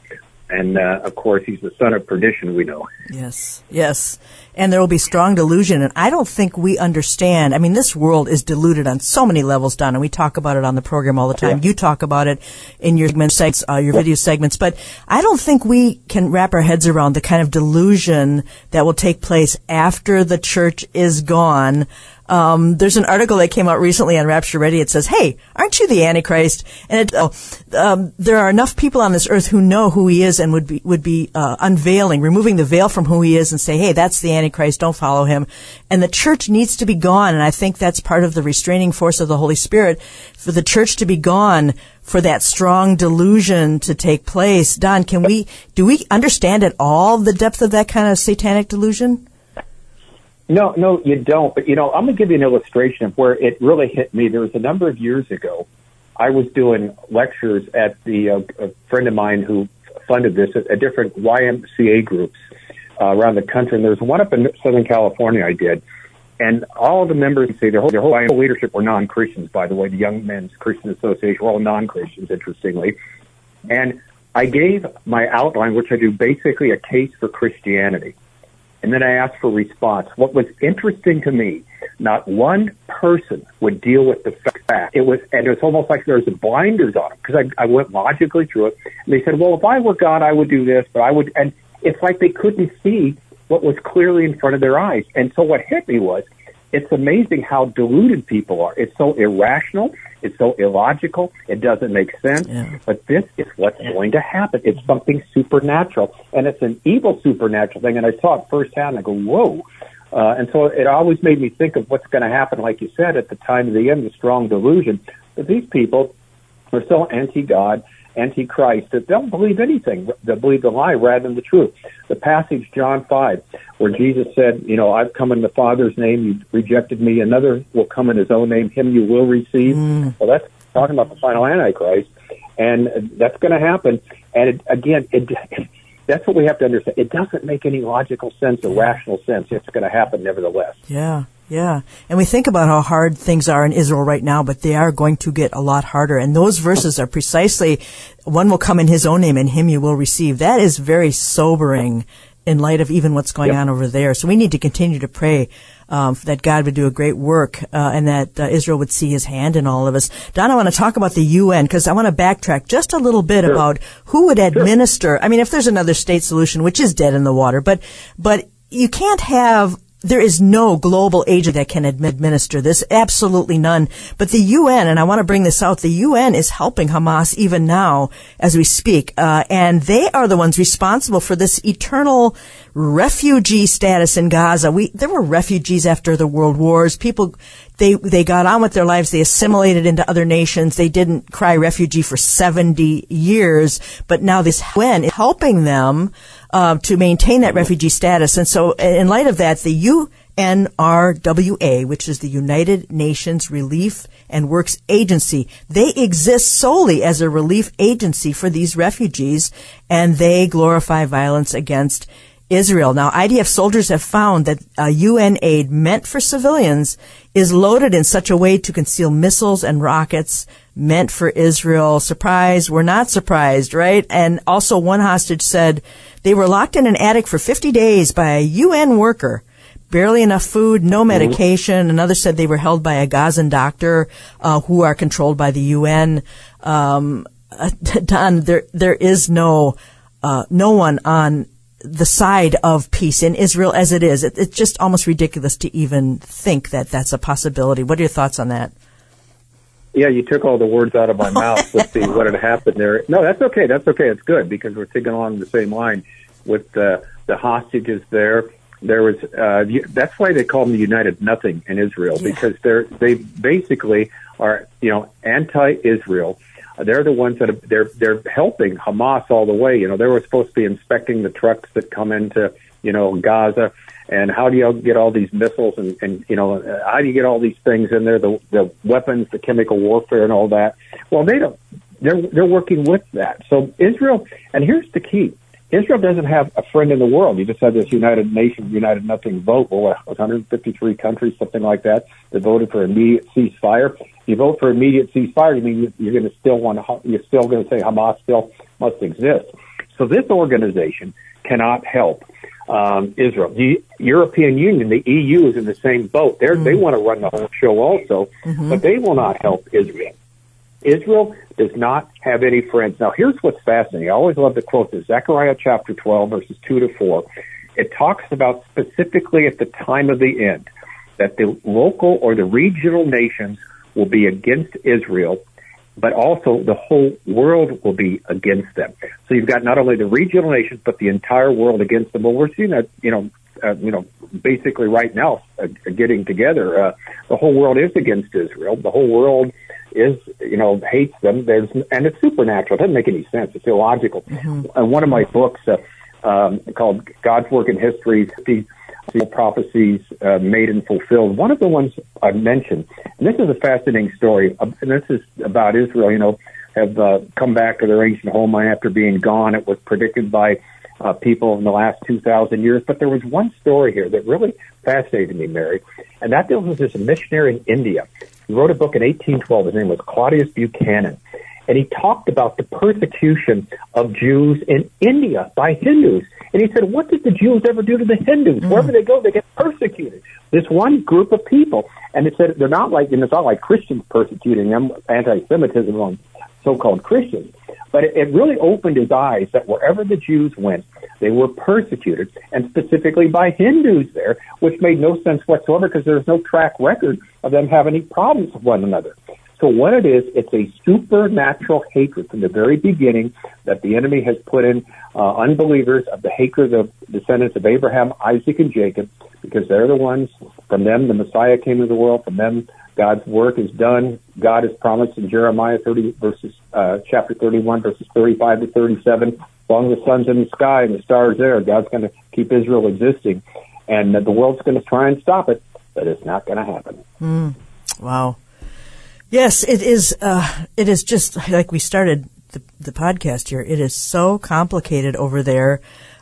And uh, of course, he's the son of perdition. We know. Yes, yes. And there will be strong delusion. And I don't think we understand. I mean, this world is deluded on so many levels, Don, and we talk about it on the program all the time. Yeah. You talk about it in your segments, uh, your video segments. But I don't think we can wrap our heads around the kind of delusion that will take place after the church is gone. Um, there's an article that came out recently on Rapture Ready. It says, "Hey, aren't you the Antichrist?" And it, oh, um, there are enough people on this earth who know who he is and would be would be uh, unveiling, removing the veil from who he is, and say, "Hey, that's the Antichrist. Don't follow him." And the church needs to be gone. And I think that's part of the restraining force of the Holy Spirit for the church to be gone for that strong delusion to take place. Don, can we do we understand at all the depth of that kind of satanic delusion? No, no, you don't. But you know, I'm to give you an illustration of where it really hit me. There was a number of years ago, I was doing lectures at the uh, a friend of mine who funded this at, at different YMCA groups uh, around the country, and there was one up in Southern California. I did, and all the members say their whole, their whole leadership were non-Christians. By the way, the Young Men's Christian Association were all non-Christians, interestingly, and I gave my outline, which I do basically a case for Christianity and then I asked for response. What was interesting to me, not one person would deal with the fact. It was, and it was almost like there was blinders on them because I, I went logically through it. And they said, well, if I were God, I would do this, but I would, and it's like they couldn't see what was clearly in front of their eyes. And so what hit me was, it's amazing how deluded people are. It's so irrational. It's so illogical. It doesn't make sense. Yeah. But this is what's going to happen. It's something supernatural, and it's an evil supernatural thing. And I saw it firsthand. And I go, whoa. Uh, and so it always made me think of what's going to happen, like you said, at the time of the end, the strong delusion. But these people are so anti-God, anti-Christ that they'll believe anything. They'll believe the lie rather than the truth. The passage, John 5, where Jesus said, you know, I've come in the Father's name, you rejected me. Another will come in his own name, him you will receive. Mm. Well, that's talking about the final Antichrist. And that's going to happen. And it, again, it, that's what we have to understand. It doesn't make any logical sense or rational sense. It's going to happen nevertheless. Yeah, yeah. And we think about how hard things are in Israel right now, but they are going to get a lot harder. And those verses are precisely, one will come in his own name and him you will receive. That is very sobering in light of even what's going Yep. on over there. So we need to continue to pray um, that God would do a great work uh, and that uh, Israel would see his hand in all of us. Don, I want to talk about the UN because I want to backtrack just a little bit about who would administer. I mean, if there's another state solution, which is dead in the water, but, but you can't have there is no global agent that can administer this. Absolutely none. But the UN, and I want to bring this out, the UN is helping Hamas even now as we speak. Uh, and they are the ones responsible for this eternal refugee status in Gaza. We, there were refugees after the world wars. People, they, they got on with their lives. They assimilated into other nations. They didn't cry refugee for 70 years. But now this UN is helping them uh, to maintain that refugee status. And so, in light of that, the UNRWA, which is the United Nations Relief and Works Agency, they exist solely as a relief agency for these refugees, and they glorify violence against Israel. Now, IDF soldiers have found that UN aid meant for civilians is loaded in such a way to conceal missiles and rockets meant for Israel. Surprise, we're not surprised, right? And also one hostage said they were locked in an attic for 50 days by a UN worker. Barely enough food, no medication. Another said they were held by a Gazan doctor, uh, who are controlled by the UN. Um, uh, Don, there, there is no, uh, no one on the side of peace in Israel as it is. It, it's just almost ridiculous to even think that that's a possibility. What are your thoughts on that? Yeah, you took all the words out of my mouth with see what had happened there. No, that's okay. That's okay. It's good because we're thinking along the same line with the the hostages there. There was uh, that's why they call them the United Nothing in Israel Yeah. because they're they basically are you know anti-Israel. They're the ones that are, they're they're helping Hamas all the way. You know they were supposed to be inspecting the trucks that come into you know Gaza and how do you get all these missiles and, and you know how do you get all these things in there the the weapons the chemical warfare and all that? Well they don't they're they're working with that. So Israel and here's the key. Israel doesn't have a friend in the world. You just had this United Nations United Nothing vote. Well, 153 countries something like that that voted for immediate ceasefire. You vote for immediate ceasefire you mean you're going to still want to you're still going to say Hamas still must exist. So this organization cannot help um, Israel. The European Union, the EU, is in the same boat. They're, They want to run the whole show also, but they will not help Israel. Israel does not have any friends. Now, here's what's fascinating. I always love to quote this Zechariah chapter 12, verses 2 to 4. It talks about specifically at the time of the end that the local or the regional nations will be against Israel, but also the whole world will be against them. So you've got not only the regional nations, but the entire world against them. Well, we're seeing that, you know, uh, you know, basically right now uh, getting together. Uh, the whole world is against Israel. The whole world is, you know, hates them. There's, and it's supernatural. It doesn't make any sense. It's illogical. Mm-hmm. And one of my books, uh, um, called God's Work in History, the prophecies uh, made and fulfilled. One of the ones I mentioned, and this is a fascinating story, and this is about Israel, you know, have uh, come back to their ancient homeland after being gone. It was predicted by uh, people in the last 2,000 years. But there was one story here that really fascinated me, Mary, and that deals with this missionary in India. He wrote a book in 1812. His name was Claudius Buchanan. And he talked about the persecution of Jews in India by Hindus. And he said, what did the Jews ever do to the Hindus? Mm. Wherever they go, they get persecuted. This one group of people. And it said they're not like, and it's not like Christians persecuting them, anti-Semitism on so-called Christians. But it, it really opened his eyes that wherever the Jews went, they were persecuted, and specifically by Hindus there, which made no sense whatsoever because there's no track record of them having any problems with one another. So what it is, it's a supernatural hatred from the very beginning that the enemy has put in uh, unbelievers of the hatred of descendants of Abraham, Isaac, and Jacob, because they're the ones, from them the Messiah came into the world, from them God's work is done. God has promised in Jeremiah 30 verses, uh, chapter 31 verses 35 to 37, as long the sun's in the sky and the stars there, God's going to keep Israel existing. And the world's going to try and stop it, but it's not going to happen. Mm. Wow. Yes, it is. Uh, it is just like we started the, the podcast here. It is so complicated over there.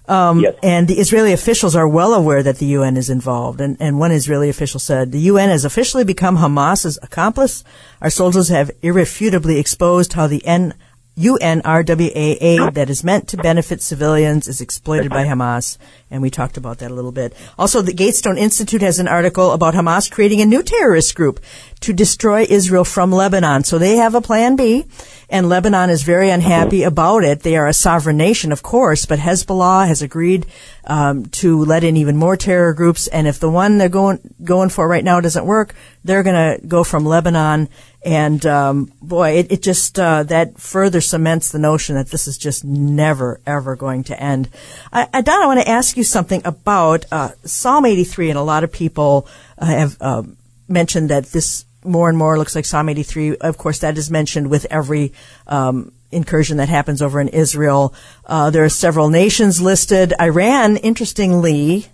Um, yes. And the Israeli officials are well aware that the UN is involved. And, and one Israeli official said, the UN has officially become Hamas's accomplice. Our soldiers have irrefutably exposed how the N- UNRWA that is meant to benefit civilians is exploited by Hamas. And we talked about that a little bit. Also, the Gatestone Institute has an article about Hamas creating a new terrorist group to destroy Israel from Lebanon. So they have a plan B and Lebanon is very unhappy about it. They are a sovereign nation, of course, but Hezbollah has agreed um, to let in even more terror groups. And if the one they're going going for right now doesn't work, they're going to go from Lebanon. And um, boy, it, it just uh, that further cements the notion that this is just never ever going to end. I, I, Don, I want to ask you something about uh, Psalm 83, and a lot of people uh, have uh, mentioned that this more and more looks like Psalm 83. Of course, that is mentioned with every um, incursion that happens over in Israel. Uh, there are several nations listed. Iran, interestingly,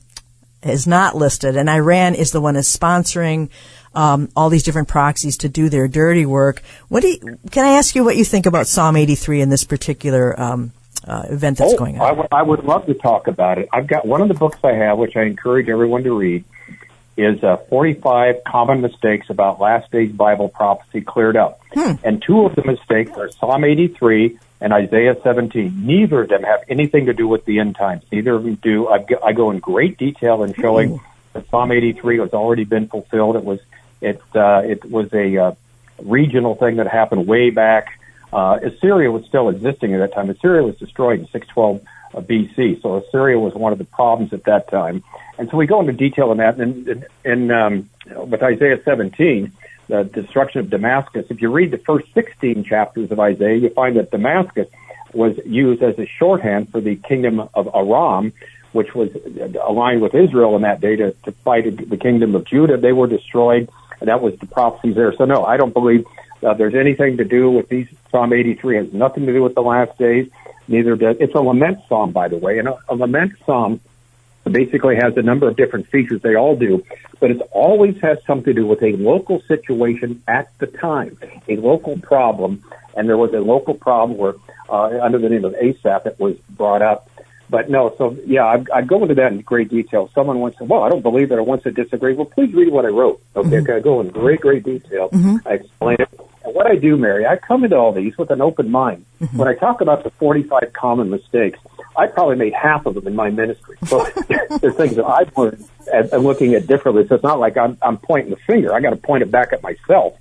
is not listed, and Iran is the one that's sponsoring um, all these different proxies to do their dirty work. What do you, can I ask you what you think about Psalm 83 in this particular um, uh, event that's oh, going on? I, w- I would love to talk about it. I've got one of the books I have, which I encourage everyone to read is uh, 45 common mistakes about last days Bible prophecy cleared up. Hmm. And two of the mistakes are Psalm 83 and Isaiah 17. Neither of them have anything to do with the end times. Neither of them do. I, I go in great detail in showing Ooh. that Psalm 83 has already been fulfilled. It was it uh, it was a uh, regional thing that happened way back. Uh, Assyria was still existing at that time. Assyria was destroyed in 612 uh, BC, so Assyria was one of the problems at that time. And so we go into detail on that. And in, um, with Isaiah 17, the destruction of Damascus, if you read the first 16 chapters of Isaiah, you find that Damascus was used as a shorthand for the kingdom of Aram, which was aligned with Israel in that day to, to fight the kingdom of Judah. They were destroyed, and that was the prophecies there. So no, I don't believe uh, there's anything to do with these. Psalm 83 has nothing to do with the last days. Neither does it's a lament psalm, by the way, and a, a lament psalm basically has a number of different features. They all do, but it always has something to do with a local situation at the time, a local problem. And there was a local problem where, uh, under the name of Asaph, it was brought up. But no, so yeah, I'd, I'd go into that in great detail. Someone wants to, well, I don't believe that I wants to disagree. Well, please read what I wrote. Okay, mm-hmm. okay I go in great, great detail. Mm-hmm. I explain it. And what I do, Mary, I come into all these with an open mind. Mm-hmm. When I talk about the 45 common mistakes, I probably made half of them in my ministry. So there's things that I've learned and, and looking at differently. So it's not like I'm, I'm pointing the finger. I got to point it back at myself.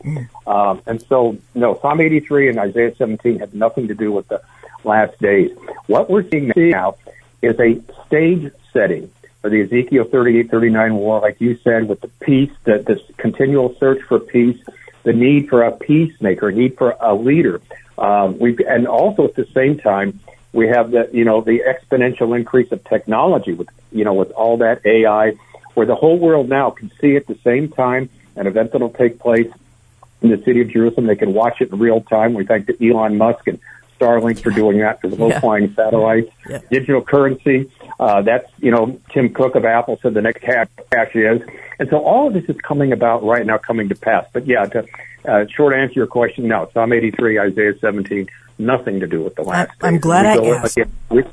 Um, and so, no, Psalm 83 and Isaiah 17 have nothing to do with the last days. What we're seeing now is a stage setting for the Ezekiel 38, 39 war, like you said, with the peace, the, this continual search for peace, the need for a peacemaker, need for a leader. Um, we and also at the same time, we have the you know the exponential increase of technology with you know with all that AI, where the whole world now can see at the same time an event that'll take place in the city of Jerusalem. They can watch it in real time. We thank Elon Musk and Starlink for doing that for the low Yeah. flying satellites. Yeah. Digital currency. Uh, that's you know Tim Cook of Apple said the next cash, cash is, and so all of this is coming about right now, coming to pass. But yeah, to uh, short answer your question, no. Psalm 83, Isaiah 17, nothing to do with the last. I'm days. glad We I asked. again- we-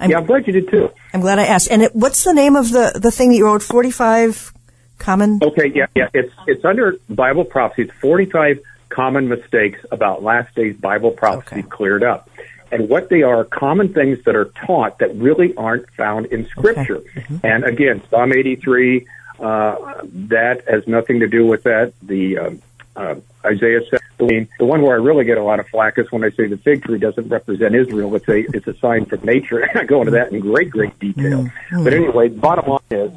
I'm- yeah, I'm glad you did too. I'm glad I asked. And it, what's the name of the, the thing that you wrote? 45 common? Okay, yeah, yeah. It's it's under Bible prophecy. It's 45 common mistakes about last days Bible prophecy Okay. cleared up. And what they are common things that are taught that really aren't found in Scripture. And again, Psalm 83, uh, that has nothing to do with that. The um, uh, Isaiah 17, the one where I really get a lot of flack is when I say the fig tree doesn't represent Israel. It's a it's a sign from nature. I go into that in great great detail. But anyway, bottom line is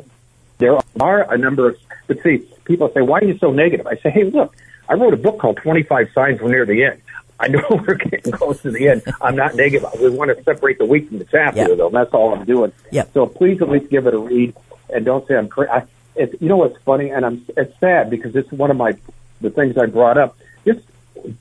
there are a number of, but see, people say, why are you so negative? I say, hey, look, I wrote a book called 25 Signs We're Near the End. I know we're getting close to the end. I'm not negative. We want to separate the wheat from the chaff Yeah. here, though. That's all I'm doing. Yeah. So please at least give it a read and don't say I'm crazy. It's, you know what's funny? And I'm, it's sad because it's one of my, the things I brought up. Just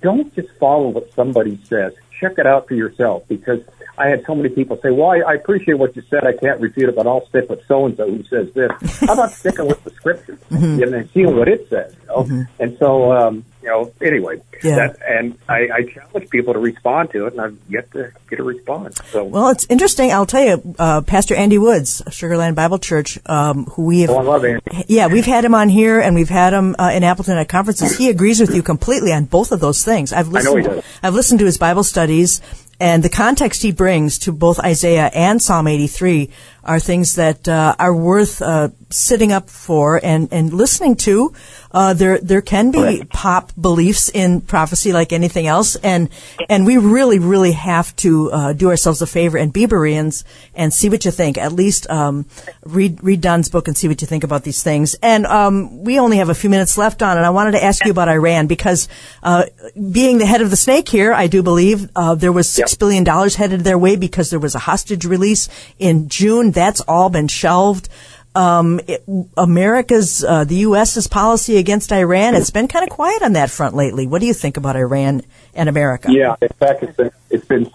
don't just follow what somebody says. Check it out for yourself because I had so many people say, "Well, I, I appreciate what you said. I can't refute it, but I'll stick with so and so who says this." How about sticking with the scripture Mm-hmm. and seeing what it says? You know? And so, um, you know, anyway, Yeah. that, and I, I challenge people to respond to it, and I've yet to get a response. So, Well, it's interesting. I'll tell you, uh, Pastor Andy Woods, Sugar Land Bible Church, um, who we have. oh, I love Andy. Yeah, we've had him on here, and we've had him uh, in Appleton at conferences. He agrees with you completely on both of those things. I've I know listened. he does. I've listened to his Bible studies, and the context he brings to both Isaiah and Psalm 83 are things that uh, are worth uh, sitting up for and, and listening to. Uh, there there can be pop beliefs in prophecy like anything else, and and we really really have to uh, do ourselves a favor and be Bereans and see what you think. At least um, read read Don's book and see what you think about these things. And um, we only have a few minutes left on, and I wanted to ask you about Iran because uh, being the head of the snake here, I do believe uh, there was six Yep. billion dollars headed their way because there was a hostage release in June. That's all been shelved. Um, it, America's, uh, the U.S.'s policy against Iran, it's been kind of quiet on that front lately. What do you think about Iran and America? Yeah, in fact, it's been, it's been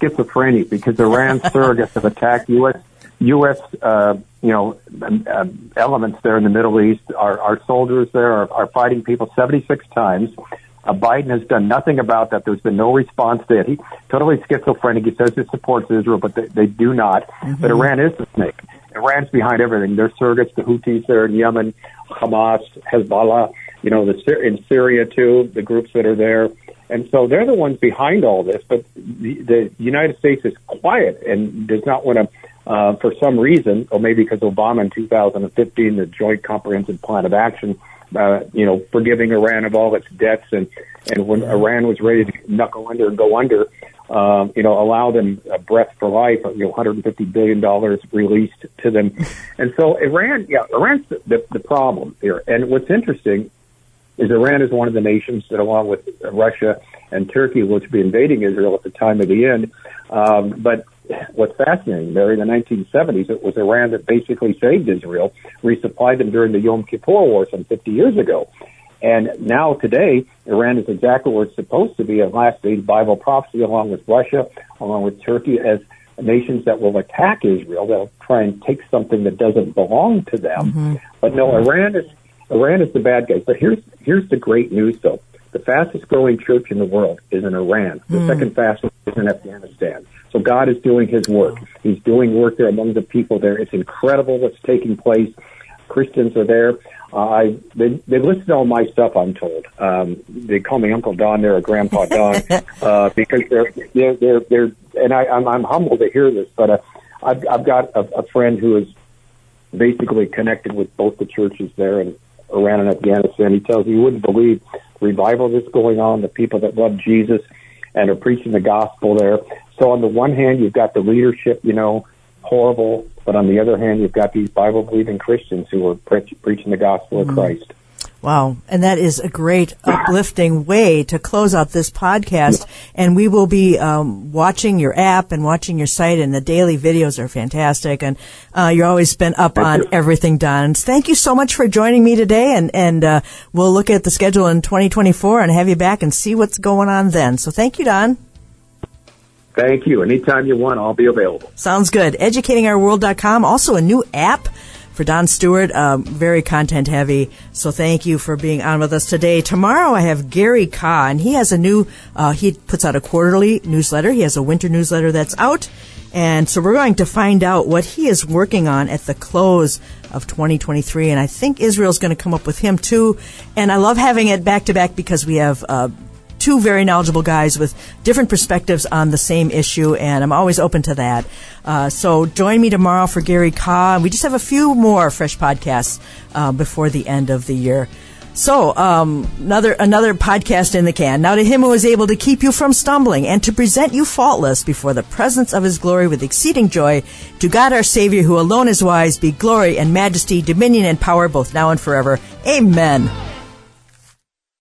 schizophrenic because Iran surrogates have attacked U.S. U.S. Uh, you know um, um, elements there in the Middle East. Our, our soldiers there are, are fighting people 76 times. Uh, Biden has done nothing about that. There's been no response to it. He totally schizophrenic. He says he supports Israel, but they, they do not. But Iran is the snake. Iran's behind everything. They're surrogates, the Houthis there in Yemen, Hamas, Hezbollah, you know, the in Syria too, the groups that are there. And so they're the ones behind all this, but the, the United States is quiet and does not want to, uh, for some reason, or maybe because Obama in 2015, the Joint Comprehensive Plan of Action, uh, you know, forgiving Iran of all its debts, and and when Iran was ready to knuckle under and go under, um, you know, allow them a breath for life, you know, 150 billion dollars released to them, and so Iran, yeah, Iran's the, the, the problem here. And what's interesting is Iran is one of the nations that, along with Russia and Turkey, which be invading Israel at the time of the end. Um, but what's fascinating there in the 1970s, it was Iran that basically saved Israel, resupplied them during the Yom Kippur War some 50 years ago. And now today, Iran is exactly where it's supposed to be, a last days Bible prophecy, along with Russia, along with Turkey, as nations that will attack Israel. They'll try and take something that doesn't belong to them. Mm-hmm. But no, Iran is Iran is the bad guy. But here's here's the great news, though. The fastest growing church in the world is in Iran. The mm. second fastest is in Afghanistan. So God is doing His work. He's doing work there among the people there. It's incredible what's taking place. Christians are there. Uh, I they they listen to all my stuff. I'm told um, they call me Uncle Don there or Grandpa Don uh, because they're they're they're, they're and I, I'm I'm humbled to hear this, but uh, I've I've got a, a friend who is basically connected with both the churches there and Iran and Afghanistan. He tells me you wouldn't believe revival that's going on, the people that love Jesus and are preaching the gospel there. So on the one hand, you've got the leadership, you know, horrible, but on the other hand, you've got these Bible believing Christians who are pre- preaching the gospel of Christ. Wow. And that is a great uplifting way to close out this podcast. And we will be um, watching your app and watching your site, and the daily videos are fantastic. And uh, you're always been up Thank on you. everything Don. Thank you so much for joining me today. And, and uh, we'll look at the schedule in 2024 and have you back and see what's going on then. So thank you, Don. Thank you. Anytime you want, I'll be available. Sounds good. EducatingOurWorld.com, also a new app for Don Stewart, um, very content heavy. So thank you for being on with us today. Tomorrow I have Gary Kah, and he has a new, uh, he puts out a quarterly newsletter. He has a winter newsletter that's out. And so we're going to find out what he is working on at the close of 2023. And I think Israel's going to come up with him too. And I love having it back to back because we have, uh, two very knowledgeable guys with different perspectives on the same issue, and I'm always open to that. Uh, so join me tomorrow for Gary Kah. We just have a few more fresh podcasts uh, before the end of the year. So um, another another podcast in the can. Now to him who is able to keep you from stumbling and to present you faultless before the presence of his glory with exceeding joy, to God our Savior, who alone is wise, be glory and majesty, dominion and power both now and forever. Amen.